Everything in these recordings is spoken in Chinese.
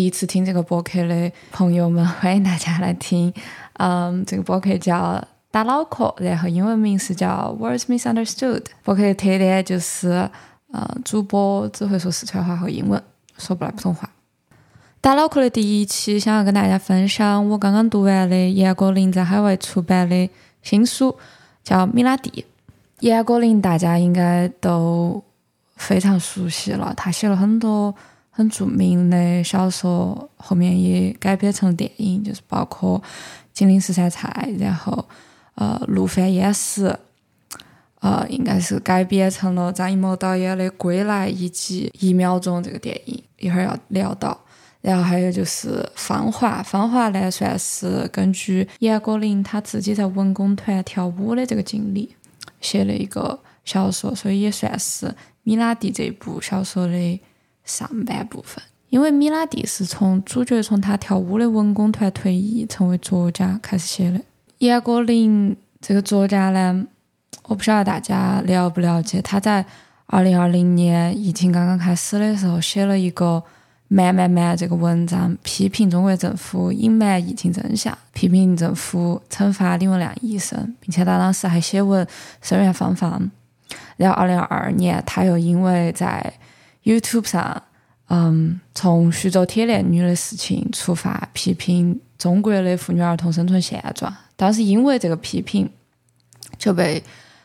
第一次听这个播客的朋友们，欢迎大家来听。嗯，这个播客叫打脑壳，然后英文名是叫 Words Misunderstood。播客的特点就是，呃，主播只会说四川话和英文，说不来普通话。打脑壳的第一期，想要跟大家分享我刚刚读完的严歌苓在海外出版的新书，叫《米拉蒂》。严歌苓大家应该都非常熟悉了，他写了很多很著名的小说，后面也改编成电影，就是包括《金陵十三钗》，然后呃《陆犯焉识》，呃应该是改编成了张艺谋导演的《归来》以及《一秒钟》这个电影，一会儿要聊到。然后还有就是《芳华》，《芳华》呢算是根据严歌苓他自己在文工团跳舞的这个经历写了一个小说，所以也算是《米拉蒂》这部小说的上半部分。因为米拉蒂是从主角从他跳舞的文工团退役成为作家开始写的。严歌苓这个作家呢，我不晓得大家了不了解，他在二零二零年疫情刚刚开始的时候写了一个。慢慢慢，这个文章批评中国政府隐瞒疫情真相，批评政府惩罚李文亮医生，并且他当时还写文声援芳芳。然后，二零二二年，他又因为在 YouTube 上，嗯，从徐州铁链女的事情出发，批评中国的妇女儿童生存现状。当时因为这个批评，就被。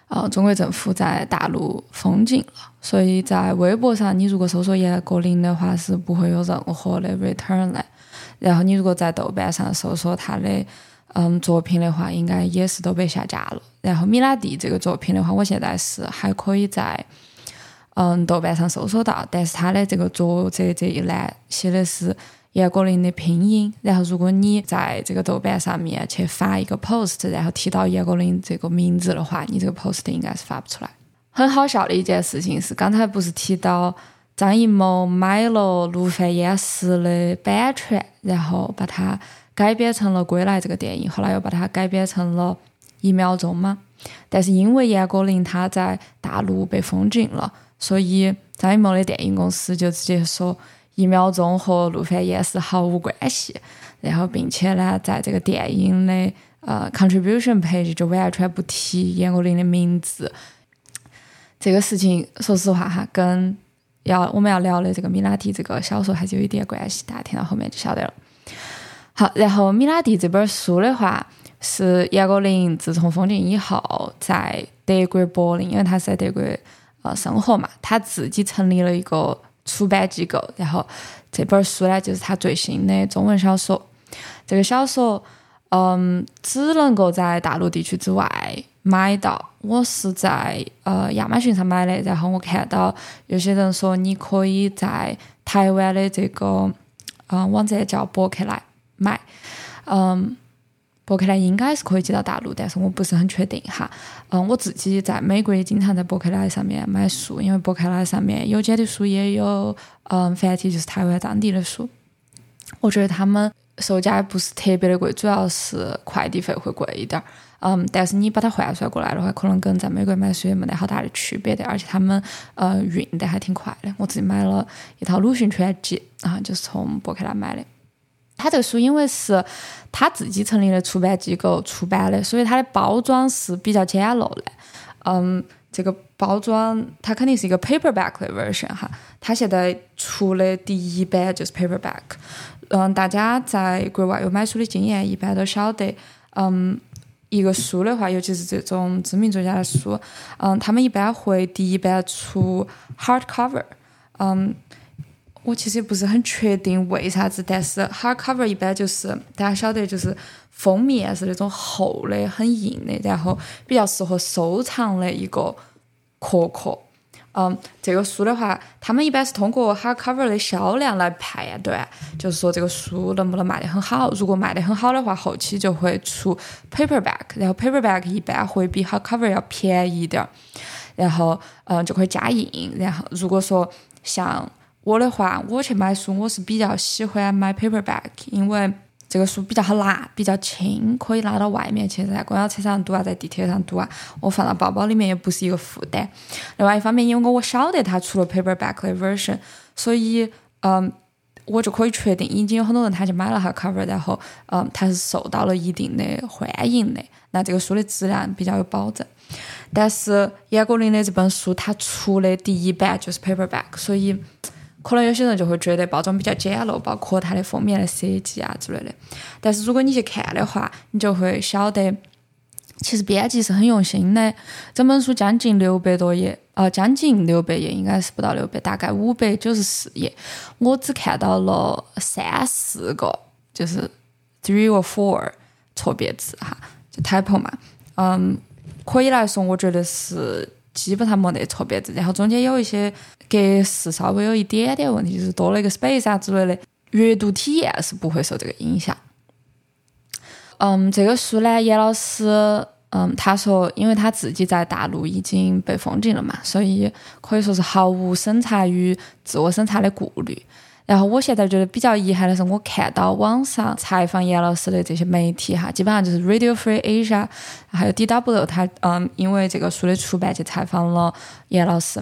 呃，中国政府在大陆封禁了，所以在微博上，你如果搜索严歌苓的话，是不会有任何的 return 的。然后你如果在豆瓣上搜索他的嗯作品的话，应该也是都被下架了。然后米拉蒂这个作品的话，我现在是还可以在嗯豆瓣上搜索到，但是它的这个作者这一栏写的是。严歌苓的拼音，然后如果你在这个豆瓣上面去发一个 post，然后提到严歌苓这个名字的话，你这个 post 应该是发不出来。很好笑的一件事情是，刚才不是提到张艺谋买了《陆犯焉识》的版权，然后把它改编成了《归来》这个电影，后来又把它改编成了一秒钟吗？但是因为严歌苓他在大陆被封禁了，所以张艺谋的电影公司就直接说。一秒钟和陆凡岩是毫无关系，然后并且呢，在这个电影的呃 contribution page 就完全不提严歌苓的名字。这个事情说实话哈，跟要我们要聊的这个米拉蒂这个小说还是有一点关系，大家听到后面就晓得了。好，然后米拉蒂这本书的话，是严歌苓自从封禁以后，在德国柏林，因为他是在德国呃生活嘛，他自己成立了一个。出版机构，然后这本书呢，就是他最新的中文小说。这个小说，嗯，只能够在大陆地区之外买到。我是在呃亚马逊上买的，然后我看到有些人说你可以在台湾的这个嗯网站叫博客来买，嗯。博客来应该是可以寄到大陆，但是我不是很确定哈。嗯，我自己在美国也经常在博客来上面买书，因为博客来上面有简体书，也有嗯繁体，就是台湾当地的书。我觉得他们售价不是特别的贵，主要是快递费会贵一点儿。嗯，但是你把它换算过来的话，可能跟在美国买书也没得好大的区别的，而且他们呃运的还挺快的。我自己买了一套鲁迅全集啊，就是从博客来买的。他这个书因为是他自己成立的出版机构出版的，所以它的包装是比较简陋的。嗯，这个包装它肯定是一个 paperback 的 version 哈。它现在出的第一版就是 paperback。嗯，大家在国外有买书的经验，一般都晓得，嗯，一个书的话，尤其是这种知名作家的书，嗯，他们一般会第一版出 hardcover，嗯。我其实也不是很确定为啥子，但是 hardcover 一般就是大家晓得，就是封面是那种厚的、很硬的，然后比较适合收藏的一个壳壳。嗯，这个书的话，他们一般是通过 hardcover 的销量来判断，就是说这个书能不能卖得很好。如果卖得很好的话，后期就会出 paperback，然后 paperback 一般会比 hardcover 要便宜一点，然后嗯就可以加印。然后如果说像我的话，我去买书，我是比较喜欢买 paperback，因为这个书比较好拿，比较轻，可以拿到外面去，在公交车上读啊，在地铁上读啊，我放到包包里面也不是一个负担。另外一方面，因为我晓得它出了 paperback 的 version，所以，嗯，我就可以确定，已经有很多人他去买了哈 cover，然后嗯，他是受到了一定的欢迎的，那这个书的质量比较有保证。但是严歌苓的这本书，它出的第一版就是 paperback，所以可能有些人就会觉得包装比较简陋，包括它的封面的设计啊之类的。但是如果你去看的话，你就会晓得，其实编辑是很用心的。整本书将近六百多页，呃，将近六百页，应该是不到六百，大概五百九十四页。我只看到了三四个，就是 three or four 错别字哈，就 typo 嘛，嗯。可以来说，我觉得是基本上没得错别字，然后中间有一些格式稍微有一点点问题，就是多了一个 space 啊之类的，阅读体验是不会受这个影响。嗯，这个书呢，严老师，嗯，他说，因为他自己在大陆已经被封禁了嘛，所以可以说是毫无审查与自我审查的顾虑。然后我现在觉得比较遗憾的是，我看到网上采访严老师的这些媒体哈，基本上就是 Radio Free Asia，还有 DW，他嗯，因为这个书的出版去采访了严老师，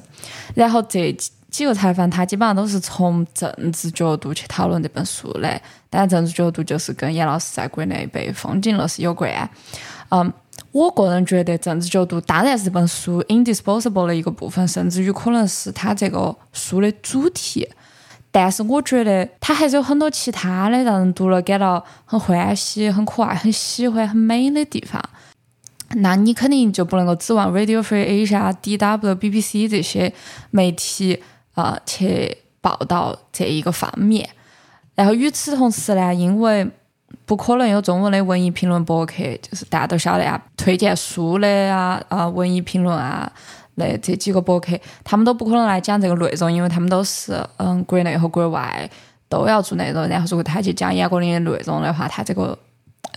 然后这几几个采访他基本上都是从政治角度去讨论这本书的，但政治角度就是跟严老师在国内被封禁了是有关。嗯，我个人觉得政治角度当然是这本书 indisposable 的一个部分，甚至于可能是他这个书的主题。但是我觉得它还是有很多其他的让人读了感到很欢喜、很可爱、很喜欢、很美的地方。那你肯定就不能够指望 Radio Free Asia、DW、BBC 这些媒体啊去报道这一个方面。然后与此同时呢，因为不可能有中文的文艺评论博客，就是大家都晓得啊，推荐书的啊啊，文艺评论啊。那这几个博客，他们都不可能来讲这个内容，因为他们都是嗯国内和国外都要做内容。然后如果他去讲严歌苓的内容的话，他这个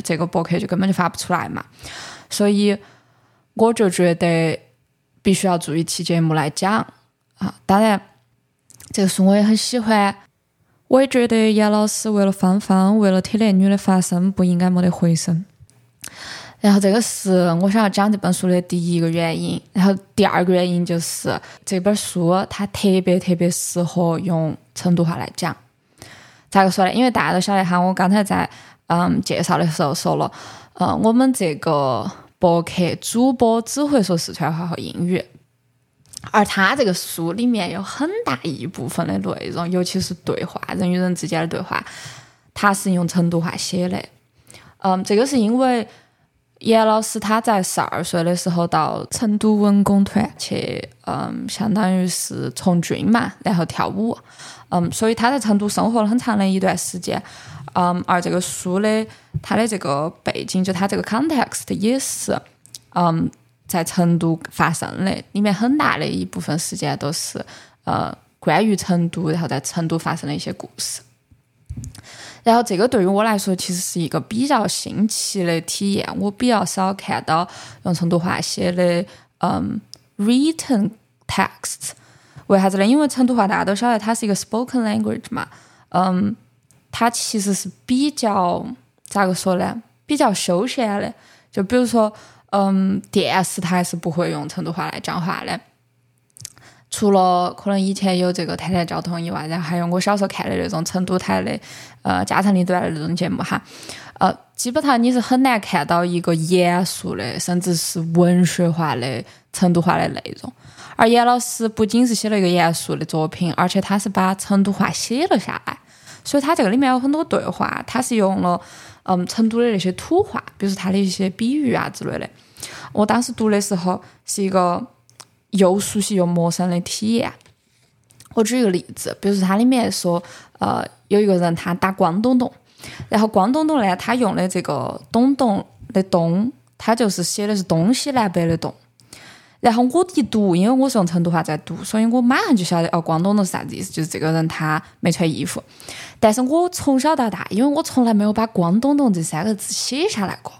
这个博客就根本就发不出来嘛。所以我就觉得必须要做一期节目来讲啊。当然，这个书我也很喜欢，我也觉得严老师为了芳芳，为了铁链女的发声，不应该没得回声。然后这个是我想要讲这本书的第一个原因，然后第二个原因就是这本书它特别特别适合用成都话来讲。咋个说呢？因为大家都晓得哈，我刚才在嗯介绍的时候说了，嗯，我们这个博客主播只会说四川话和英语，而他这个书里面有很大一部分的内容，尤其是对话，人与人之间的对话，他是用成都话写的。嗯，这个是因为。严老师他在十二岁的时候到成都文工团去，嗯，相当于是从军嘛，然后跳舞，嗯，所以他在成都生活了很长的一段时间，嗯，而这个书的它的这个背景，就它这个 context 也是，嗯，在成都发生的，里面很大的一部分时间都是，呃，关于成都，然后在成都发生的一些故事。然后这个对于我来说，其实是一个比较新奇的体验。我比较少看到用成都话写的嗯 written text。为啥子呢？因为成都话大家都晓得它是一个 spoken language 嘛，嗯，它其实是比较咋个说呢？比较休闲的。就比如说，嗯，电视台是不会用成都话来讲话的。除了可能以前有这个《谈谈交通》以外，然后还有我小时候看的那种成都台的呃家长里短的那种节目哈，呃，基本上你是很难看到一个严肃的，甚至是文学化的成都话的内容。而严老师不仅是写了一个严肃的作品，而且他是把成都话写了下来，所以他这个里面有很多对话，他是用了嗯成都的那些土话，比如说他的一些比喻啊之类的。我当时读的时候是一个。又熟悉又陌生的体验。我举一个例子，比如说它里面说，呃，有一个人他打光咚咚，然后光咚咚呢，他用的这个咚咚的咚，他就是写的是东西南北的东。然后我一读，因为我是用成都话在读，所以我马上就晓得哦，光咚咚是啥子意思，就是这个人他没穿衣服。但是我从小到大，因为我从来没有把光咚咚这三个字写下来过，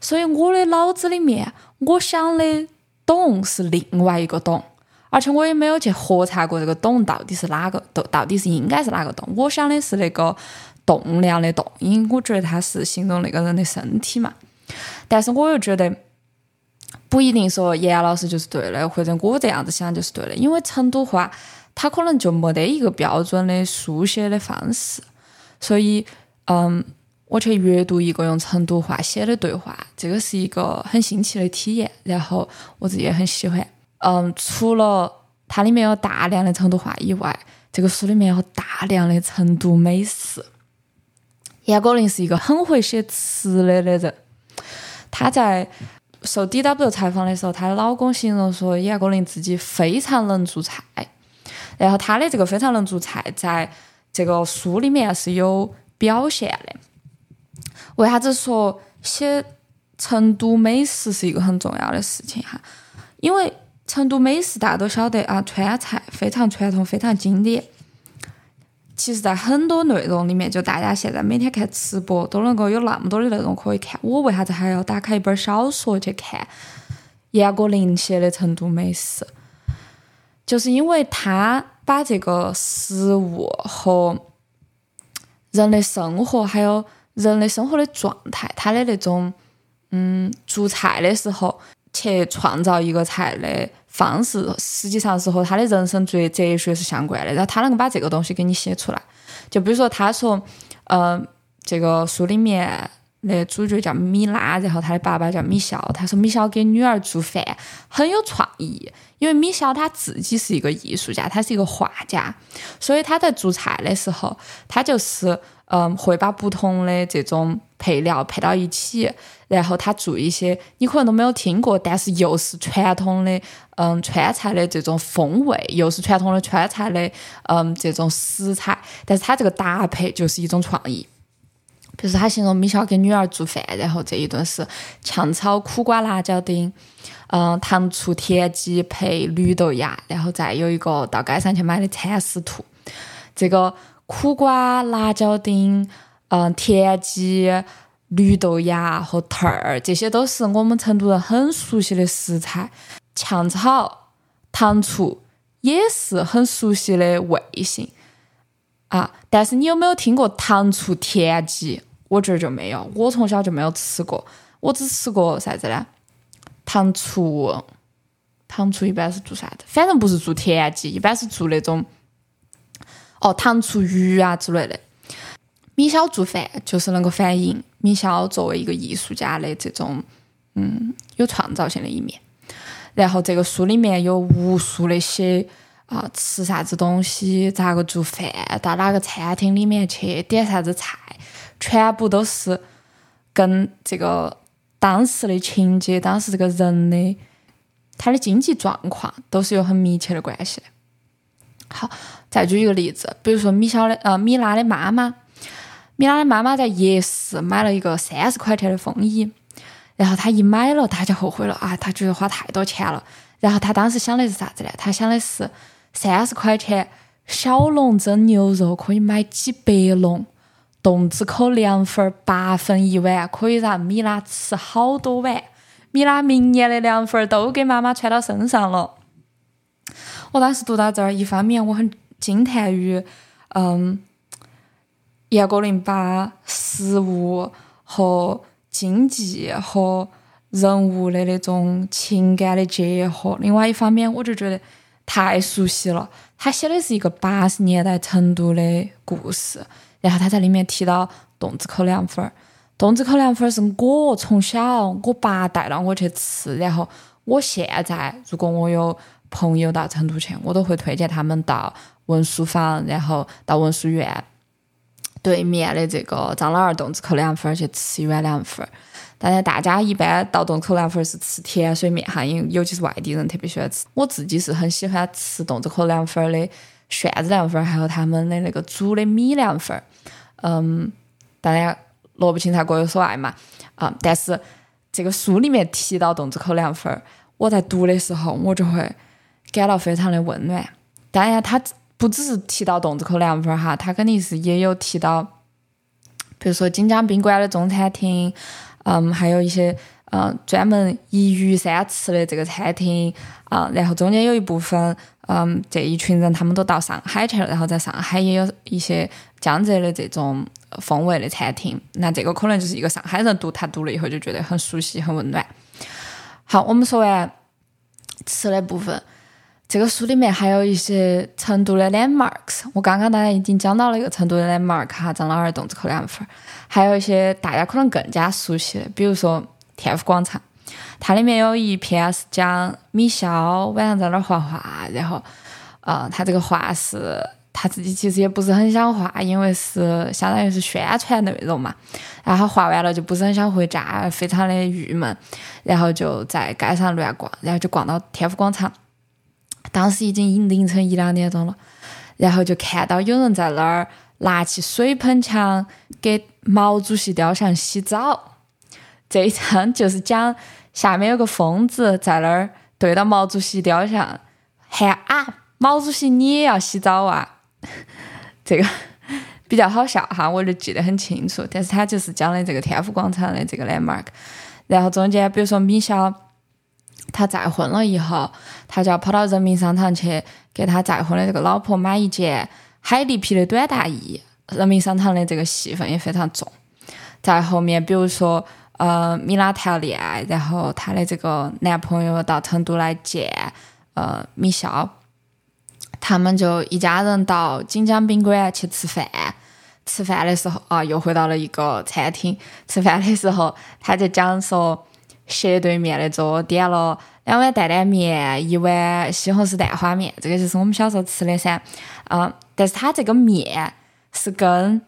所以我的脑子里面，我想的。懂是另外一个懂，而且我也没有去核查过这个懂到底是哪个，到到底是应该是哪个懂。我想的是那个动量的栋，因为我觉得它是形容那个人的身体嘛。但是我又觉得不一定说严老师就是对的，或者我这样子想就是对的，因为成都话它可能就没得一个标准的书写的方式。所以，嗯，我去阅读一个用成都话写的对话，这个是一个很新奇的体验，然后我自己也很喜欢。嗯，除了它里面有大量的成都话以外，这个书里面有大量的成都美食。严歌苓是一个很会写词的的人，她在受 DW 采访的时候，她的老公形容说，严歌苓自己非常能做菜，然后她的这个非常能做菜，在这个书里面是有表现的。为啥子说写成都美食是一个很重要的事情哈？因为成都美食大家都晓得啊，川菜非常传统，非常经典。其实，在很多内容里面，就大家现在每天看吃播，都能够有那么多的内容可以看。我为啥子还要打开一本小说去看严歌苓写的成都美食？就是因为他把这个食物和人的生活，还有人的生活的状态，他的那种嗯，做菜的时候去创造一个菜的。方式实际上是和他的人生哲哲学是相关的，然后他能够把这个东西给你写出来。就比如说，他说，嗯，这个书里面那主角叫米拉，然后他的爸爸叫米肖。他说米肖给女儿做饭很有创意，因为米肖他自己是一个艺术家，他是一个画家，所以他在做菜的时候，他就是。嗯，会把不同的这种配料配到一起，然后他做一些你可能都没有听过，但是又是传统的嗯川菜的这种风味，又是传统的川菜的嗯这种食材，但是他这个搭配就是一种创意。比如说，他形容米小给女儿做饭，然后这一顿是炝炒苦瓜辣椒丁，嗯，糖醋田鸡配绿豆芽，然后再有一个到街上去买的蚕丝兔，这个。苦瓜、辣椒丁、嗯，田鸡、绿豆芽和兔儿，这些都是我们成都人很熟悉的食材。炝炒、糖醋也是很熟悉的味型啊。但是你有没有听过糖醋田鸡？我这儿就没有，我从小就没有吃过。我只吃过啥子呢？糖醋，糖醋一般是做啥子？反正不是做田鸡，一般是做那种。哦，糖醋鱼啊之类的。米小做饭就是能够反映米小作为一个艺术家的这种，嗯，有创造性的一面。然后这个书里面有无数的些啊，吃啥子东西，咋个做饭，到哪个餐厅里面去点啥子菜，全部都是跟这个当时的情节、当时这个人的他的经济状况都是有很密切的关系的。好。再举一个例子，比如说米小的呃米拉的妈妈，米拉的妈妈在夜市买了一个三十块钱的风衣，然后她一买了，她就后悔了啊，她觉得花太多钱了。然后她当时想的是啥子呢？她想的是三十块钱小笼蒸牛肉可以买几百笼，洞子口凉粉八分一碗，可以让米拉吃好多碗。米拉明年的凉粉都给妈妈穿到身上了。我当时读到这儿，一方面我很。惊叹于，嗯，严歌苓把食物和经济和人物的那种情感的结合。另外一方面，我就觉得太熟悉了。他写的是一个八十年代成都的故事，然后他在里面提到洞子口凉粉儿。洞子口凉粉儿是我从小我爸带到我去吃，然后我现在如果我有朋友到成都去，我都会推荐他们到。文殊坊，然后到文殊院对面的这个张老二洞子口凉粉儿去吃一碗凉粉儿。当然，大家一般到洞子口凉粉儿是吃甜水面哈，因为尤其是外地人特别喜欢吃。我自己是很喜欢吃洞子口凉粉儿的旋子凉粉儿，还有他们的那个煮的米凉粉儿。嗯，当然萝卜青菜各有所爱嘛。啊，但是这个书里面提到洞子口凉粉儿，我在读的时候我就会感到非常的温暖。当然，他。不只是提到洞子口凉粉儿哈，他肯定是也有提到，比如说锦江宾馆的中餐厅，嗯，还有一些嗯专门一鱼三吃的这个餐厅啊，然后中间有一部分嗯这一群人他们都到上海去了，然后在上海也有一些江浙的这种风味的餐厅，那这个可能就是一个上海人读他读了以后就觉得很熟悉很温暖。好，我们说完吃的部分。这个书里面还有一些成都的 landmarks，我刚刚当然已经讲到了一个成都的 landmark 哈，张老二洞子口凉粉儿，还有一些大家可能更加熟悉的，比如说天府广场，它里面有一篇是讲米肖晚上在那儿画画，然后，呃，他这个画是他自己其实也不是很想画，因为是相当于是宣传内容嘛，然后画完了就不是很想回家，非常的郁闷，然后就在街上乱逛，然后就逛到天府广场。当时已经凌晨一两点钟了，然后就看到有人在那儿拿起水喷枪给毛主席雕像洗澡。这一张就是讲下面有个疯子在那儿对到毛主席雕像喊啊，毛主席你也要洗澡啊？这个比较好笑哈，我就记得很清楚。但是他就是讲的这个天府广场的这个 landmark，然后中间比如说米肖。他再婚了以后，他就要跑到人民商场去给他再婚的这个老婆买一件海狸皮的短大衣。人民商场的这个戏份也非常重。在后面，比如说，呃，米拉谈恋爱，然后她的这个男朋友到成都来见，呃，米肖，他们就一家人到锦江宾馆去吃饭。吃饭的时候啊，又回到了一个餐厅。吃饭的时候，他就讲说。斜对面的桌点了两碗担担面，一碗西红柿蛋花面，这个就是我们小时候吃的噻。嗯，但是他这个面是跟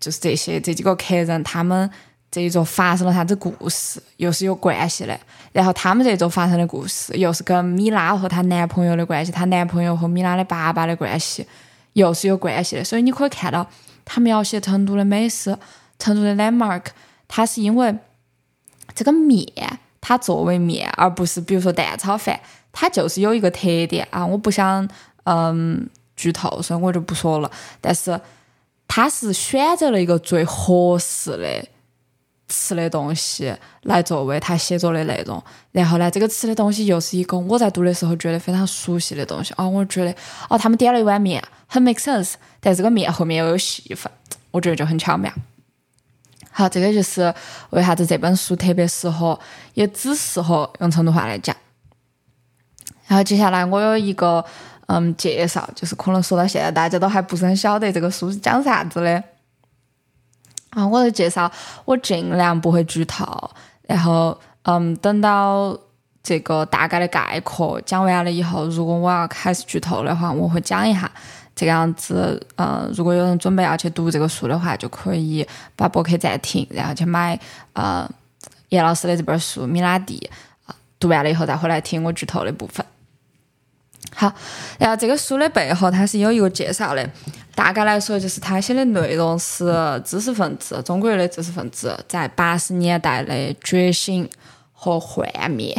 就是这些这几个客人他们这一桌发生了啥子故事，又是有关系的。然后他们这一桌发生的故事，又是跟米拉和她男朋友的关系，她男朋友和米拉的爸爸的关系，又是有关系的。所以你可以看到，他描写成都的美食，成都的 landmark，它是因为这个面。它作为面，而不是比如说蛋炒饭，它就是有一个特点啊！我不想嗯剧透，所以我就不说了。但是它是选择了一个最合适的吃的东西来作为他写作的内容。然后呢，这个吃的东西又是一个我在读的时候觉得非常熟悉的东西哦，我觉得哦，他们点了一碗面，很 make sense。但这个面后面又有戏份，我觉得就很巧妙。好，这个就是为啥子这本书特别适合，也只适合用成都话来讲。然后接下来我有一个嗯介绍，就是可能说到现在大家都还不是很晓得这个书是讲啥子的。啊，我的介绍我尽量不会剧透，然后嗯等到这个大概的概括讲完了以后，如果我要开始剧透的话，我会讲一下。这个样子，嗯，如果有人准备要去读这个书的话，就可以把博客暂停，然后去买，呃，严老师的这本书《米拉蒂》，啊，读完了以后再回来听我剧透的部分。好，然后这个书的背后它是有一个介绍的，大概来说就是他写的内容是知识分子，中国的知识分子在八十年代的觉醒和幻灭。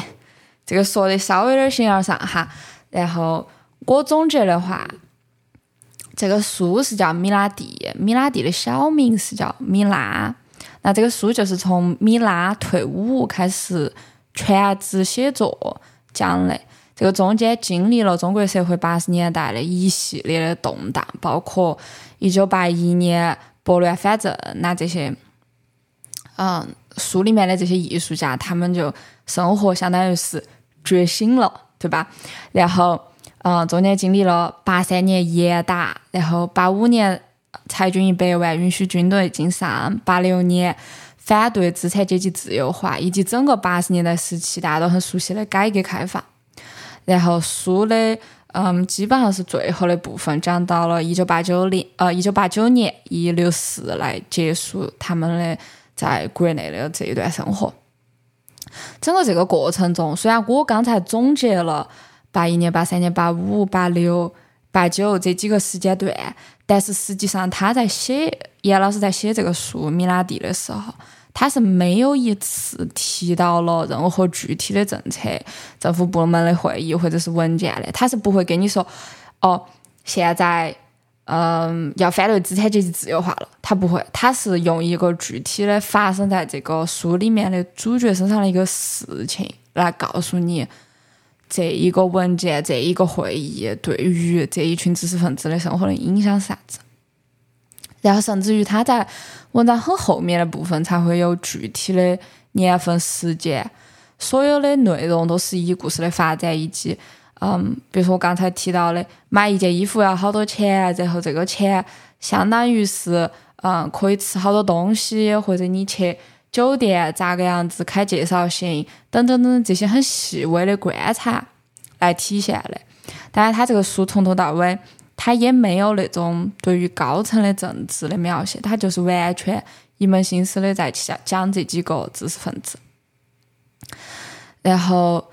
这个说的稍微有点形而上哈，然后我总结的话。这个书是叫米拉蒂，米拉蒂的小名是叫米拉。那这个书就是从米拉退伍开始全职写作讲的。这个中间经历了中国社会八十年代的一系列的动荡，包括一九八一年拨乱反正，那这些，嗯，书里面的这些艺术家，他们就生活相当于是觉醒了，对吧？然后。嗯，中间经历了八三年严打，然后八五年裁军一百万，允许军队进山；八六年反对资产阶级自由化，以及整个八十年代时期大家都很熟悉的改革开放。然后书的嗯，基本上是最后的部分，讲到了一九八九年，呃，一九八九年一六四来结束他们的在国内的这一段生活。整个这个过程中，虽然我刚才总结了。八一年、八三年、八五、八六、八九这几个时间段，但是实际上他在写严老师在写这个书《米拉蒂》的时候，他是没有一次提到了任何具体的政策、政府部门的会议或者是文件的，他是不会跟你说哦，现在嗯要反对资产阶级自由化了，他不会，他是用一个具体的发生在这个书里面的主角身上的一个事情来告诉你。这一个文件，这一个会议，对于这一群知识分子的生活的影响是啥子？然后，甚至于他在文章很后面的部分才会有具体的年份、时间，所有的内容都是以故事的发展以及嗯，比如说我刚才提到的，买一件衣服要好多钱，然后这个钱相当于是，嗯，可以吃好多东西，或者你去酒店咋个样子开介绍信，等等等这些很细微的观察来体现的。当然他这个书从头到尾，他也没有那种对于高层的政治的描写，他就是完全一门心思的在讲讲这几个知识分子。然后。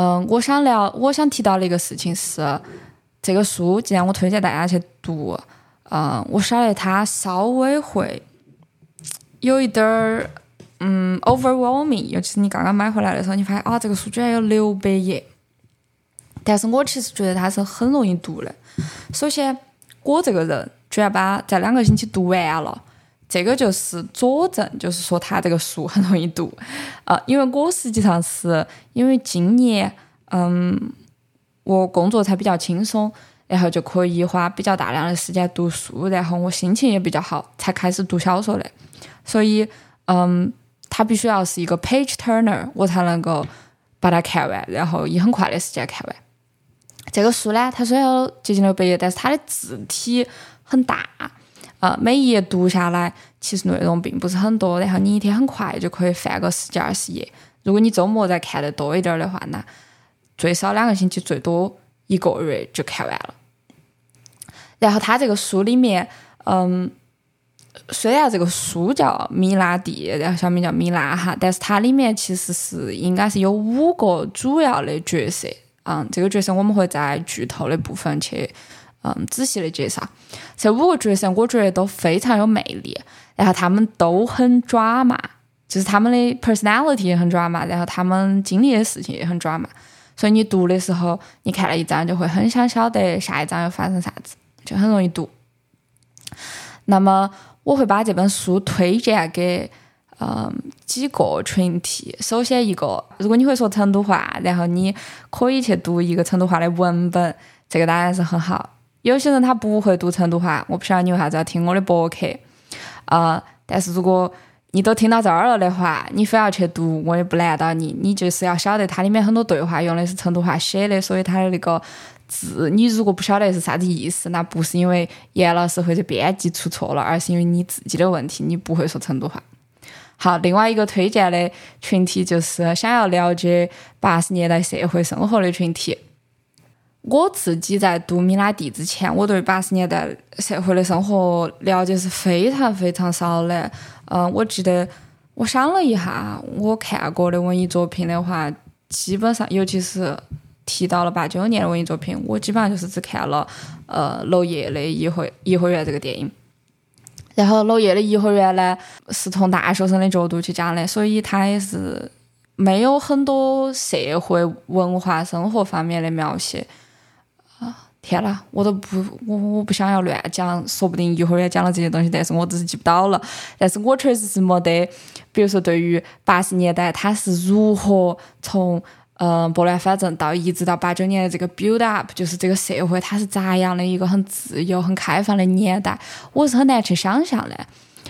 嗯，我想聊，我想提到的一个事情是，这个书既然我推荐大家去读，嗯，我晓得它稍微会有一点儿，嗯，overwhelming，尤其是你刚刚买回来的时候，你发现啊，这个书居然有六百页，但是我其实觉得它是很容易读的。首先，我这个人居然把在两个星期读完了。这个就是佐证，就是说他这个书很容易读，呃，因为我实际上是因为今年，嗯，我工作才比较轻松，然后就可以花比较大量的时间读书，然后我心情也比较好，才开始读小说的，所以，嗯，它必须要是一个 page turner，我才能够把它看完，然后以很快的时间看完。这个书呢，它虽然接近六百页，但是它的字体很大。呃，每一页读下来，其实内容并不是很多，然后你一天很快就可以翻个十几二十页。如果你周末再看的多一点的话，那最少两个星期，最多一个月就看完了。然后他这个书里面，嗯，虽然这个书叫米拉蒂，然后小名叫米拉哈，但是它里面其实是应该是有五个主要的角色。嗯，这个角色我们会在剧透的部分去。嗯，仔细的介绍，这五个角色我觉得都非常有魅力，然后他们都很抓马，就是他们的 personality 也很抓马，然后他们经历的事情也很抓马，所以你读的时候，你看了一章就会很想晓得下一章要发生啥子，就很容易读。那么我会把这本书推荐给嗯几个群体，首先一个，如果你会说成都话，然后你可以去读一个成都话的文本，这个当然是很好。有些人他不会读成都话，我不晓得你为啥子要听我的博客啊？但是如果你都听到这儿了的话，你非要去读，我也不拦到你。你就是要晓得它里面很多对话用的是成都话写的，所以它的那个字，你如果不晓得是啥子意思，那不是因为严老师或者编辑出错了，而是因为你自己的问题，你不会说成都话。好，另外一个推荐的群体就是想要了解八十年代社会生活的群体。我自己在读米拉蒂之前，我对八十年代社会的生活了解是非常非常少的。嗯，我记得我想了一下，我看过的文艺作品的话，基本上，尤其是提到了八九年的文艺作品，我基本上就是只看了呃娄烨的《颐和颐和园》这个电影。然后娄烨的《颐和园》呢，是从大学生的角度去讲的，所以他也是没有很多社会文化生活方面的描写。天呐，我都不，我我不想要乱讲，说不定一会儿要讲了这些东西，但是我只是记不到了。但是我确实是没得，比如说对于八十年代它是如何从嗯拨乱反正到一直到八九年的这个 build up，就是这个社会它是咋样的一个很自由、很开放的年代，我是很难去想象的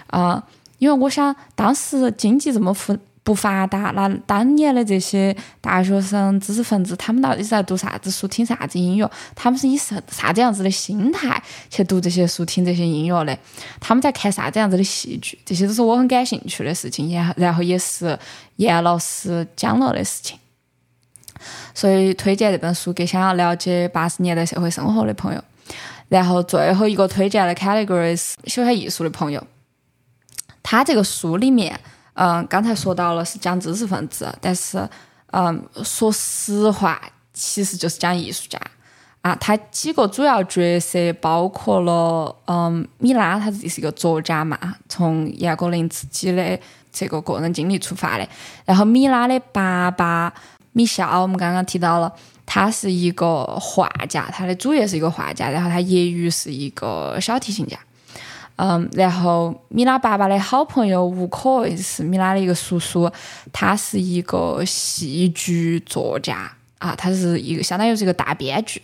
啊，因为我想当时经济这么富。不发达，那当年的这些大学生、知识分子，他们到底是在读啥子书、听啥子音乐？他们是以啥啥子样子的心态去读这些书、听这些音乐的？他们在看啥子样子的戏剧？这些都是我很感兴趣的事情，然然后也是严老师讲了的事情。所以推荐这本书给想要了解八十年代社会生活的朋友。然后最后一个推荐的 category 是喜欢艺术的朋友。他这个书里面。嗯，刚才说到了是讲知识分子，但是，嗯，说实话，其实就是讲艺术家啊。他几个主要角色包括了，嗯，米拉，他自己是一个作家嘛，从严歌苓自己的这个个人经历出发的。然后米拉的爸爸米肖，我们刚刚提到了，他是一个画家，他的主业是一个画家，然后他业余是一个小提琴家。嗯，然后米拉爸爸的好朋友吴可是米拉的一个叔叔，他是一个戏剧作家啊，他是一个相当于是一个大编剧，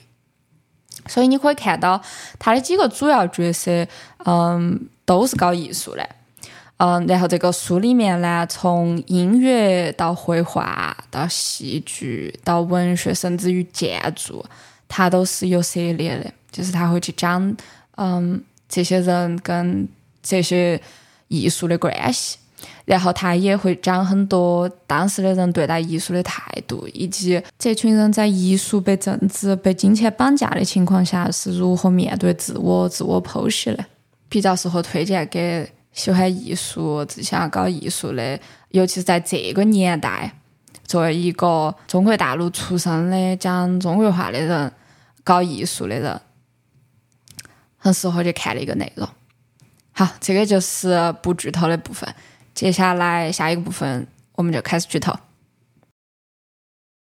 所以你可以看到他的几个主要角色，嗯，都是搞艺术的，嗯，然后这个书里面呢，从音乐到绘画到戏剧到文学，甚至于建筑，它都是有涉猎的。就是他会去讲，嗯，这些人跟这些艺术的关系，然后他也会讲很多当时的人对待艺术的态度，以及这群人在艺术被政治、被金钱绑架的情况下是如何面对自我、自我剖析的。比较适合推荐给喜欢艺术、只想搞艺术的，尤其是在这个年代，作为一个中国大陆出生的、讲中国话的人，搞艺术的人。很适合去看的一个内容。好，这个就是不剧透的部分。接下来下一个部分，我们就开始剧透。